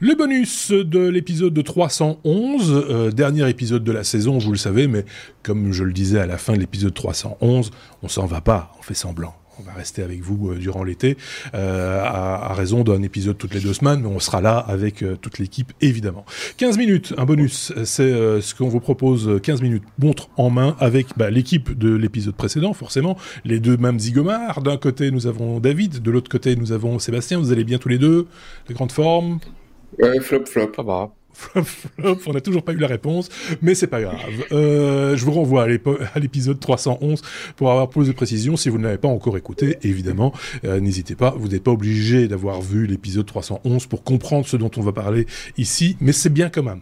Le bonus de l'épisode de 311, euh, dernier épisode de la saison, vous le savez, mais comme je le disais à la fin de l'épisode 311, on s'en va pas, on fait semblant on va rester avec vous euh, durant l'été, euh, à, raison d'un épisode toutes les deux semaines, mais on sera là avec euh, toute l'équipe, évidemment. 15 minutes, un bonus, c'est ce qu'on vous propose, 15 minutes, montre en main, avec bah, l'équipe de l'épisode précédent, forcément, les deux mêmes zigomars. D'un côté, nous avons David, de l'autre côté, nous avons Sébastien. Vous allez bien tous les deux De grande forme Ouais, flop, flop. Ça va on n'a toujours pas eu la réponse, mais c'est pas grave. Euh, je vous renvoie à l'épisode 311 pour avoir plus de précisions. Si vous ne l'avez pas encore écouté, évidemment, euh, n'hésitez pas. Vous n'êtes pas obligé d'avoir vu l'épisode 311 pour comprendre ce dont on va parler ici, mais c'est bien quand même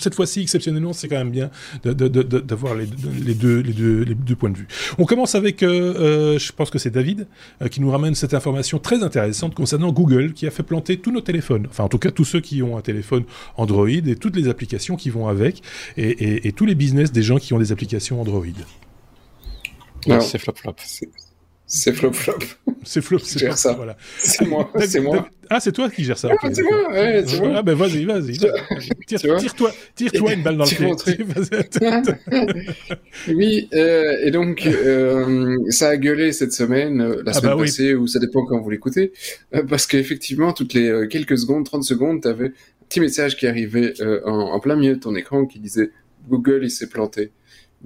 cette fois-ci, exceptionnellement, c'est quand même bien d'avoir les, deux, les, deux, les deux points de vue. On commence avec, euh, euh, je pense que c'est David, euh, qui nous ramène cette information très intéressante concernant Google, qui a fait planter tous nos téléphones, enfin en tout cas tous ceux qui ont un téléphone Android et toutes les applications qui vont avec, et, tous les business des gens qui ont des applications Android. C'est flop-flop. C'est flop flop. C'est flop, c'est ça. Voilà. C'est moi, c'est moi. Ah, c'est toi qui gères ça. Ah, c'est moi, ouais, c'est moi. Ah, ben vas-y, vas-y. Tire-toi, tire-toi une balle dans le pied. oui, euh, et donc, euh, ça a gueulé cette semaine, euh, la ah, semaine bah passée, ou ça dépend quand vous l'écoutez, parce qu'effectivement, toutes les quelques secondes, 30 secondes, tu avais un petit message qui arrivait en, en plein milieu de ton écran qui disait Google, il s'est planté.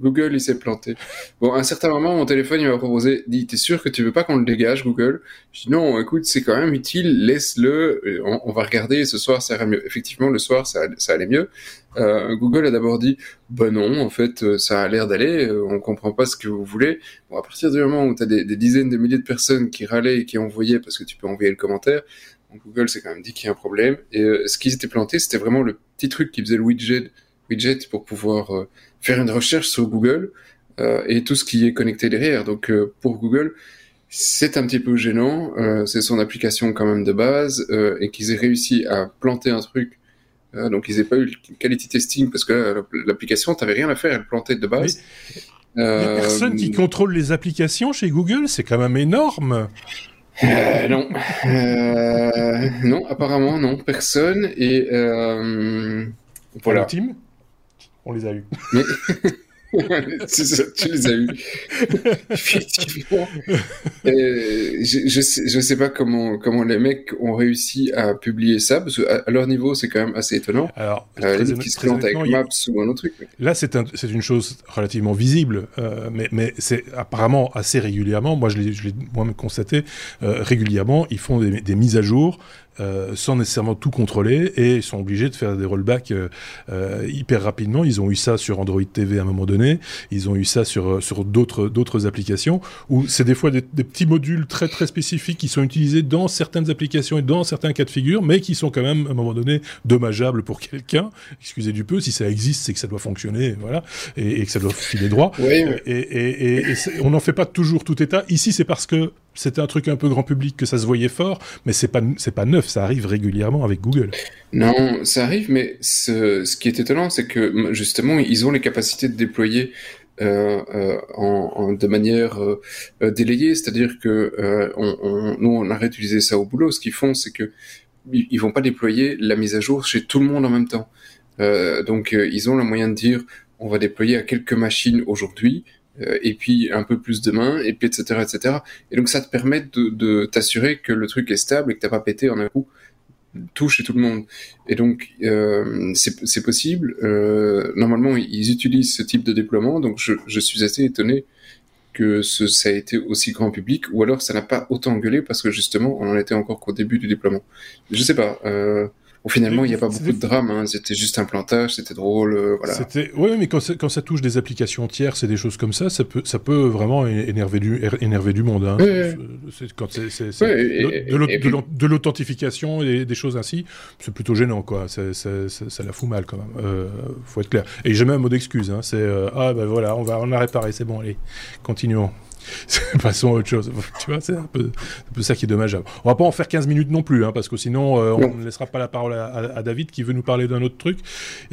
Google, il s'est planté. Bon, à un certain moment, mon téléphone, il m'a proposé, dit, t'es sûr que tu veux pas qu'on le dégage, Google? Je dis, non, écoute, c'est quand même utile, laisse-le, on, va regarder, ce soir, ça ira mieux. Effectivement, le soir, ça, allait mieux. Euh, Google a d'abord dit, ben non, en fait, euh, ça a l'air d'aller, euh, on comprend pas ce que vous voulez. Bon, à partir du moment où tu as des, dizaines de milliers de personnes qui râlaient et qui envoyaient, parce que tu peux envoyer le commentaire, Google s'est quand même dit qu'il y a un problème. Et ce qui s'était planté, c'était vraiment le petit truc qui faisait le widget, widget pour pouvoir faire une recherche sur Google euh, et tout ce qui est connecté derrière. Donc euh, pour Google, c'est un petit peu gênant. Euh, c'est son application quand même de base euh, et qu'ils aient réussi à planter un truc. Euh, donc ils n'aient pas eu le quality testing parce que l'application, t'avais rien à faire, elle plantait de base. Mais... Les personnes qui contrôlent les applications chez Google, c'est quand même énorme. Euh, non, euh, non, apparemment non, personne et euh, voilà. Team? On les a eus. ça, tu les as eus. Effectivement. je, je, sais, je sais pas comment, comment les mecs ont réussi à publier ça, parce qu'à à leur niveau, c'est quand même assez étonnant. Alors, euh, qui se présentent avec Maps ou un autre truc. Là, c'est un, une chose relativement visible, euh, mais, mais c'est apparemment assez régulièrement. Moi, je l'ai moi-même constaté euh, régulièrement. Ils font des, des mises à jour euh, sans nécessairement tout contrôler et ils sont obligés de faire des rollbacks euh, euh, hyper rapidement. Ils ont eu ça sur Android TV à un moment donné, ils ont eu ça sur sur d'autres d'autres applications où c'est des fois des, petits modules très très spécifiques qui sont utilisés dans certaines applications et dans certains cas de figure, mais qui sont quand même à un moment donné dommageables pour quelqu'un. Excusez du peu, si ça existe, c'est que ça doit fonctionner, voilà, et, que ça doit filer droit. Oui, Et, et, et on n'en fait pas toujours tout état. Ici, c'est parce que c'était un truc un peu grand public que ça se voyait fort, mais c'est pas pas neuf, ça arrive régulièrement avec Google. Non, ça arrive, mais ce, qui est étonnant, c'est que justement ils ont les capacités de déployer euh, euh, en, de manière euh, délayée, c'est-à-dire que on, nous on arrête d'utiliser ça au boulot. Ce qu'ils font, c'est que ils vont pas déployer la mise à jour chez tout le monde en même temps. donc ils ont le moyen de dire on va déployer à quelques machines aujourd'hui, et puis un peu plus demain, et puis etc. etc. Et donc ça te permet de, de t'assurer que le truc est stable et que t'as pas pété en un coup tout chez tout le monde. Et donc euh, c'est possible. Euh, normalement ils utilisent ce type de déploiement, donc je, je suis assez étonné que ce, ça a été aussi grand public, ou alors ça n'a pas autant gueulé parce que justement on en était encore qu'au début du déploiement. Je sais pas. Euh, finalement, il n'y a pas beaucoup de drame. Hein. C'était juste un plantage, c'était drôle, euh, voilà. Ouais, mais quand, quand, ça touche des applications tierces et des choses comme ça, ça peut, ça peut vraiment énerver du, énerver du monde. Hein. Quand c'est, de, l'authentification et des choses ainsi, c'est plutôt gênant, quoi. ça la fout mal, quand même. Euh, faut être clair. Et jamais un mot d'excuse. Hein. C'est euh, ah ben voilà, on va, on a réparé, c'est bon, allez, continuons. Passons à autre chose. Tu vois, c'est un, peu, ça qui est dommageable. On va pas en faire 15 minutes non plus, hein, parce que sinon, euh, on ne laissera pas la parole à, David qui veut nous parler d'un autre truc.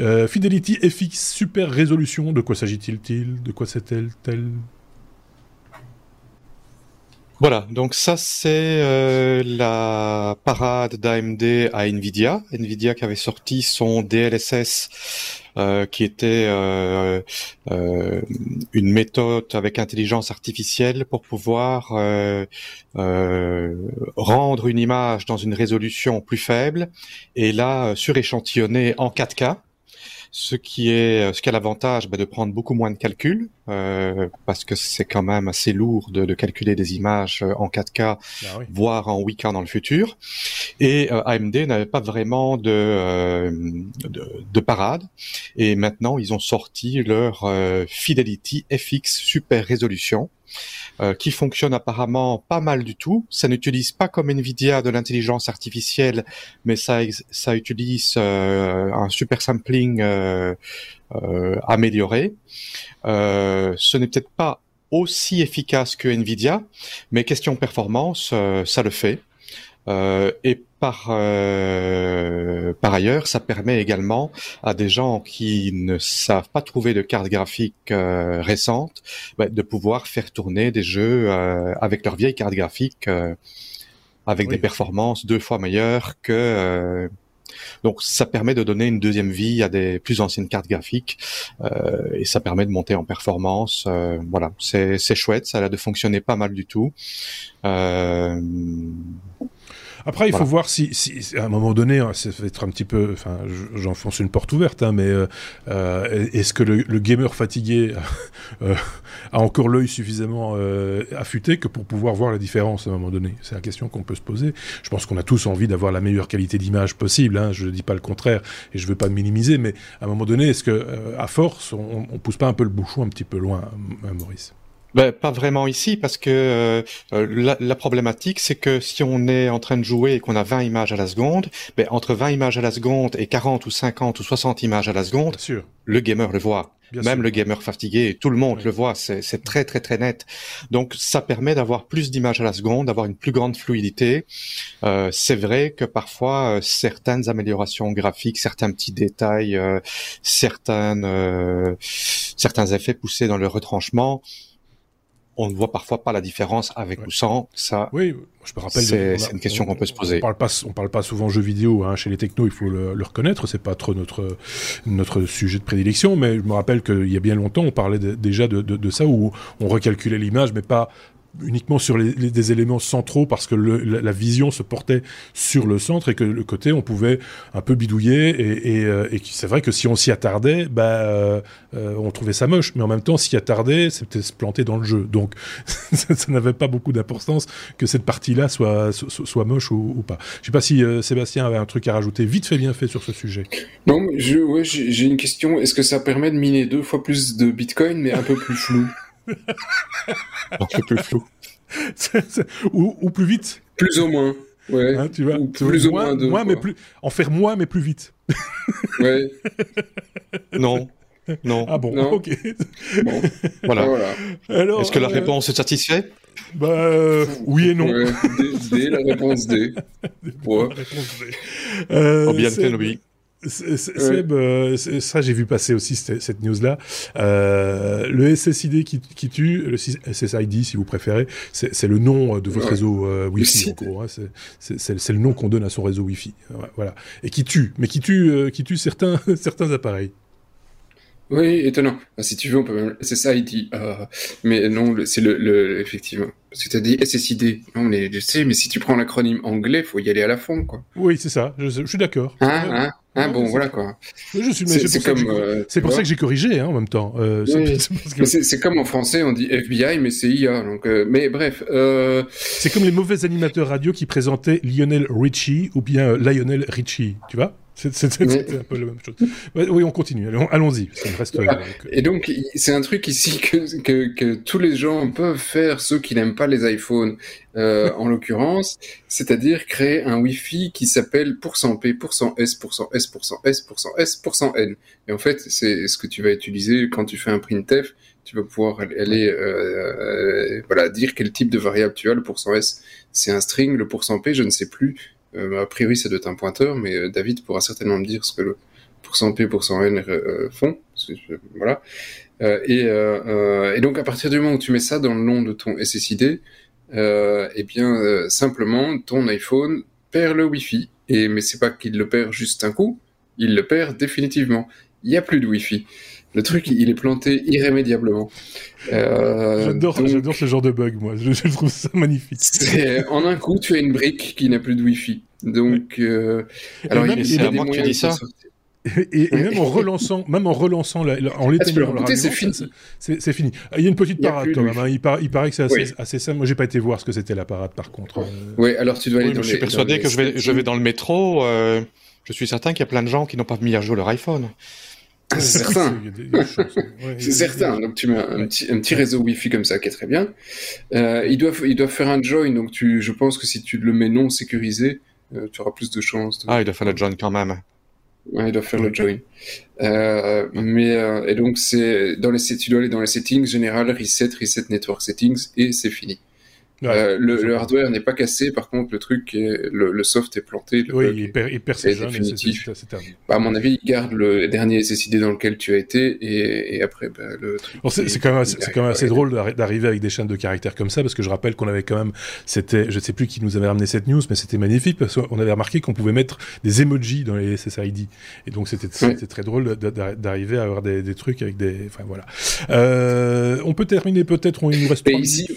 Euh, Fidelity FX Super Résolution, de quoi s'agit-il De quoi c'est-elle tel Voilà, donc ça c'est euh, la parade d'AMD à Nvidia. Nvidia qui avait sorti son DLSS euh, qui était euh, une méthode avec intelligence artificielle pour pouvoir rendre une image dans une résolution plus faible et là suréchantillonner en 4K ce qui est ce qui a l'avantage bah, de prendre beaucoup moins de calculs euh, parce que c'est quand même assez lourd de, de, calculer des images euh, en 4K, ah voire en 8K dans le futur. Et euh, AMD n'avait pas vraiment de, euh, de, de, parade. Et maintenant, ils ont sorti leur Fidelity FX Super Résolution euh, qui fonctionne apparemment pas mal du tout. Ça n'utilise pas comme Nvidia de l'intelligence artificielle, mais ça, utilise euh, un super sampling euh, amélioré. ce n'est peut-être pas aussi efficace que Nvidia, mais question performance, ça le fait. Et par, euh, par ailleurs, ça permet également à des gens qui ne savent pas trouver de carte graphique euh, récente bah, de pouvoir faire tourner des jeux avec leur vieille carte graphique avec des performances deux fois meilleures que donc ça permet de donner une deuxième vie à des plus anciennes cartes graphiques et ça permet de monter en performance. voilà, c'est chouette, ça a l'air de fonctionner pas mal du tout. Euh, après, il faut voir si, à un moment donné, hein, ça va être un petit peu, enfin, j'enfonce une porte ouverte, hein, mais euh, euh, est-ce que le, gamer fatigué euh, a encore l'œil suffisamment affûté que pour pouvoir voir la différence à un moment donné? C'est la question qu'on peut se poser. Je pense qu'on a tous envie d'avoir la meilleure qualité d'image possible. Hein, je ne dis pas le contraire et je ne veux pas minimiser, mais à un moment donné, est-ce que à force, on, on pousse pas un peu le bouchon un petit peu loin, Maurice? Ben, pas vraiment ici, parce que euh, euh, la, problématique, c'est que si on est en train de jouer et qu'on a 20 images à la seconde, ben, entre 20 images à la seconde et 40 ou 50 ou 60 images à la seconde, le gamer le voit. Même le gamer fatigué, tout le monde le voit, c'est très très très net. Donc ça permet d'avoir plus d'images à la seconde, d'avoir une plus grande fluidité. Euh, c'est vrai que parfois euh, certaines améliorations graphiques, certains petits détails, euh, certaines, euh, certains effets poussés dans le retranchement on ne voit parfois pas la différence avec ou sans. Ça, oui, je me rappelle. C'est une question qu'on peut se poser. On parle pas, on parle pas souvent jeux vidéo hein, chez les technos. Il faut le, le reconnaître. C'est pas trop notre notre sujet de prédilection, mais je me rappelle qu'il y a bien longtemps, on parlait déjà de, de, de, ça où on recalculait l'image, mais pas uniquement sur les, des éléments centraux parce que le, la, vision se portait sur le centre et que le côté on pouvait un peu bidouiller et, et, euh, et c'est vrai que si on s'y attardait bah euh, euh, on trouvait ça moche. Mais en même temps s'y attarder c'était se planter dans le jeu. Donc ça, n'avait pas beaucoup d'importance que cette partie là soit, soit, moche ou, ou, pas. Je sais pas si Sébastien avait un truc à rajouter vite fait bien fait sur ce sujet. Non j'ai ouais, une question. Est-ce que ça permet de miner deux fois plus de bitcoin mais un peu plus flou? Un peu plus flou. ou, plus vite. Plus ou moins. Ouais. Hein, tu vois, plus ou moins, moins mais plus, en faire moins mais plus vite. ouais. non. Non. Ah bon, ok. Bon. Voilà. voilà. Est-ce que la euh, réponse est satisfaite? Bah euh, oui et non. Ouais, D, la réponse D. Ouais. La réponse D. Euh, oh, bien oui. Seb, euh, ça j'ai vu passer aussi cette, news-là. Euh, le SSID qui, qui, tue, le SSID si vous préférez, c'est le nom euh, de votre réseau euh, Wi-Fi. Hein, c'est le nom qu'on donne à son réseau Wi-Fi. Voilà. Et qui tue, mais qui tue, qui tue certains, certains appareils. Oui, étonnant. Si tu veux, on peut même... C'est ça, il dit. mais non, c'est le, le, Effectivement. Parce que tu as dit SSID. Non, mais je sais, mais si tu prends l'acronyme anglais, faut y aller à la fond, quoi. Oui, c'est ça. Je, je suis d'accord. Hein, hein ah bon, voilà quoi. C'est comme. C'est pour, ça que j'ai corrigé hein, en même temps. Euh, c'est comme en français, on dit FBI, mais c'est IA. Donc, euh, mais bref. Euh... C'est comme les mauvais animateurs radio qui présentaient Lionel Richie ou bien Lionel Richie, tu vois? C'est un peu la même chose. oui, on continue. Allons-y. Reste... Euh, Et donc, c'est un truc ici que, que, que, tous les gens peuvent faire, ceux qui n'aiment pas les iPhones, euh, en l'occurrence, c'est-à-dire créer un Wi-Fi qui s'appelle %p, %s, %s, %s, %s, %n. Et en fait, c'est ce que tu vas utiliser quand tu fais un printf. Tu vas pouvoir aller, euh, voilà, dire quel type de variable tu as. Le %s, c'est un string. Le %p, je ne sais plus euh, a priori, ça doit être un pointeur, mais euh, David pourra certainement me dire ce que le pourcent %p, pourcent %n euh, font. Voilà. Et, et, donc, à partir du moment où tu mets ça dans le nom de ton SSID, euh, eh bien, euh, simplement, ton iPhone perd le Wi-Fi. Et, mais c'est pas qu'il le perd juste un coup, il le perd définitivement. Il n'y a plus de Wi-Fi. Le truc, il est planté irrémédiablement. Euh, j'adore, j'adore ce genre de bug, moi. Je, trouve ça magnifique. En un coup, tu as une brique qui n'a plus de Wi-Fi. Donc, euh, alors, il, c'est à moi que tu dis ça. Et, même en relançant, même en relançant, en l'éteignant, c'est fini. C'est fini. Il y a une petite parade quand même. Hein. Il, paraît, il, paraît que c'est assez, assez, simple. Moi, j'ai pas été voir ce que c'était la parade, par contre. Oui, alors tu dois aller. dans je suis persuadé que je vais, je vais dans le métro. Euh, je suis certain qu'il y a plein de gens qui n'ont pas mis à jour leur iPhone. C'est certain. c'est certain. Donc tu mets un petit, un petit réseau Wi-Fi comme ça qui est très bien. Euh, ils doivent ils doivent faire un join. Donc tu, je pense que si tu le mets non sécurisé, euh, tu auras plus de chances. Ah, ils doivent faire le join quand même. Ouais, ils doivent faire le join. Euh, mais euh, et donc c'est dans les tu dois aller dans les settings général reset reset network settings et c'est fini. Euh, le, hardware n'est pas cassé, par contre, le truc, est, le, soft est planté. Le oui, il perd, il perd ses définitif. bah, à mon avis, il garde le dernier SSID dans lequel tu as été, et, et après, bah, le truc. c'est quand même, c'est quand même assez drôle d'arriver avec des chaînes de caractères comme ça, parce que je rappelle qu'on avait quand même, c'était, je sais plus qui nous avait ramené cette news, mais c'était magnifique, parce qu'on avait remarqué qu'on pouvait mettre des emojis dans les SSID. Et donc, c'était très drôle d'arriver à avoir des, des, trucs avec des, enfin voilà. Euh, on peut terminer peut-être, il nous reste ici,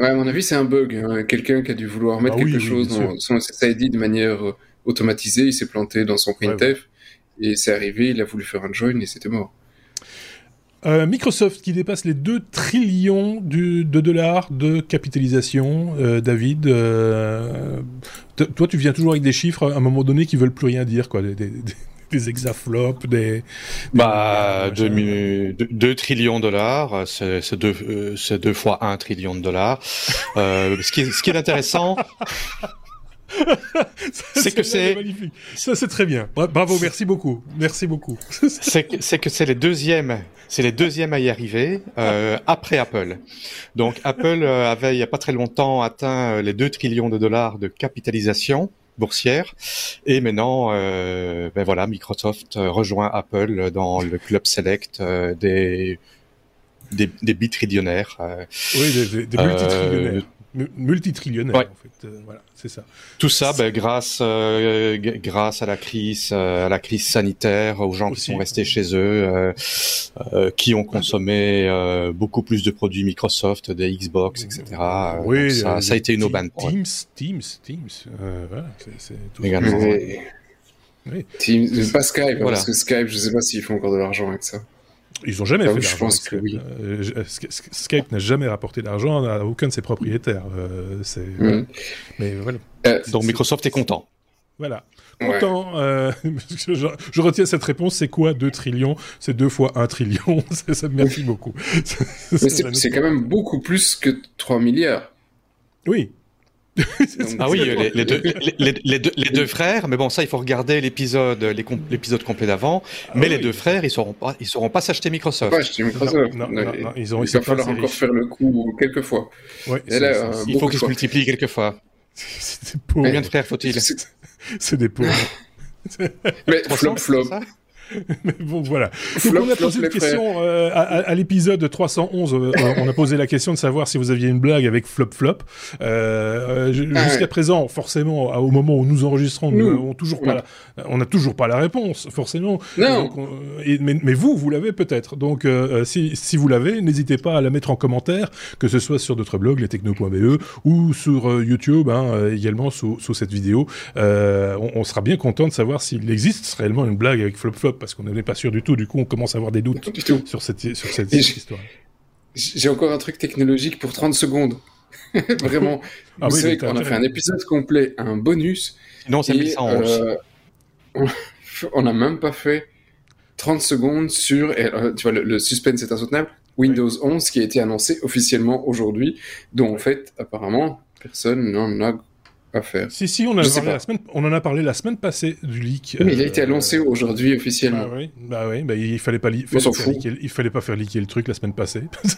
Ouais, à mon avis, c'est un bug. Hein. Quelqu'un qui a dû vouloir mettre ah quelque chose dans son SSID de manière euh, automatisée, il s'est planté dans son printf, et c'est arrivé, il a voulu faire un join et c'était mort. Euh, Microsoft qui dépasse les 2 trillions de dollars de capitalisation, euh, David. toi, tu viens toujours avec des chiffres à un moment donné qui veulent plus rien dire, quoi des des... Bah, 2 trillions de dollars, c'est deux, euh, deux fois 1 trillion de dollars. Euh, ce, qui est, ce qui est intéressant... c'est que c'est ça c'est très bien. Bravo merci beaucoup. Merci beaucoup. c'est que c'est les deuxièmes c'est les deuxièmes à y arriver euh, après Apple. Donc Apple avait il y a pas très longtemps atteint les 2 trillions de dollars de capitalisation boursière. Et maintenant, euh, ben voilà, Microsoft euh, rejoint Apple dans le club select euh, des des, oui, des, des multitillionnaires multitrillionneur en fait. Euh, voilà, c'est ça. Tout ça, ben, grâce euh, grâce à la crise euh, à la crise sanitaire, aux gens qui sont restés chez eux, qui ont consommé beaucoup plus de produits Microsoft, des Xbox, etc. Oui, ça, a été une aubaine. Teams, Teams, Teams, voilà, c'est tout. Également. Oui. Teams, pas Skype, hein, parce que Skype, je sais pas s'ils font encore de l'argent avec ça. Ils n'ont jamais ah fait d'argent. Euh, Skype n'a jamais rapporté d'argent à aucun de ses propriétaires. Euh, mm. Mais voilà. Euh, Donc Microsoft est content. Voilà. Content. je, retiens cette réponse. C'est quoi 2 trillions? C'est 2 fois 1 trillion. ça, merci beaucoup. c'est quand même beaucoup plus que 3 milliards. Oui, ah oui, les, deux, les, deux, les, deux, frères, mais bon, ça, il faut regarder l'épisode, l'épisode complet d'avant. Ah mais les deux frères, ils sauront pas, ils sauront pas s'acheter Microsoft. Pas acheter Microsoft. Non, non, non, ils ont, il va falloir encore faire le coup quelques fois. Ouais, euh, il faut qu'ils se multiplient quelques fois. Combien de frères faut-il C'est des pauvres. mais flop flop. Mais bon, voilà. Donc, on a posé une question euh, à, l'épisode 311. Euh, on a posé la question de savoir si vous aviez une blague avec Flop Flop. Euh, ah jusqu'à présent, forcément, au moment où nous enregistrons, nous n'avons toujours pas, la, on n'a toujours pas la réponse, forcément. Non. mais, vous, vous l'avez peut-être. Donc, si, si, vous l'avez, n'hésitez pas à la mettre en commentaire, que ce soit sur notre blog, lestechno.be, ou sur YouTube, hein, également sous, sous, cette vidéo. On, on, sera bien content de savoir s'il existe réellement une blague avec Flop Flop parce qu'on n'est pas sûr du tout. Du coup, on commence à avoir des doutes sur cette, sur cette, histoire. J'ai encore un truc technologique pour 30 secondes. Vraiment. Ah Vous savez qu'on a fait un épisode complet, un bonus. Non, c'est 1111. Euh, on n'a même pas fait 30 secondes sur, euh, tu vois, le, suspense est insoutenable, Windows 11 qui a été annoncé officiellement aujourd'hui, dont en fait, apparemment, personne n'en a à faire. Si, si, on, a la semaine, on en a parlé la semaine passée du leak. mais il a été annoncé euh, aujourd'hui officiellement. Bah oui, bah oui bah, il fallait pas, il fallait pas faire leaker le truc la semaine passée. c'est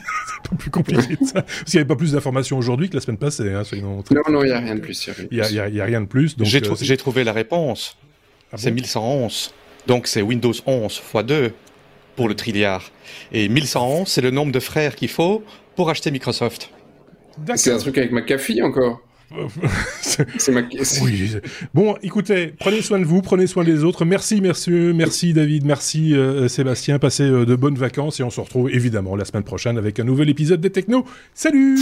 pas plus compliqué que ça. Parce qu'il n'y avait pas plus d'informations aujourd'hui que la semaine passée. Hein, non, non, il n'y a rien de plus. Il n'y a, a, rien de plus. Euh, j'ai trouvé la réponse. Ah c'est 1111. Donc c'est Windows 11 x 2 pour le trilliard. Et 1111, c'est le nombre de frères qu'il faut pour acheter Microsoft. C'est un truc avec ma café encore. C'est ma... oui. Bon, écoutez, prenez soin de vous, prenez soin des autres. Merci, merci, merci David, merci euh, Sébastien. Passez euh, de bonnes vacances et on se retrouve évidemment la semaine prochaine avec un nouvel épisode des Techno. Salut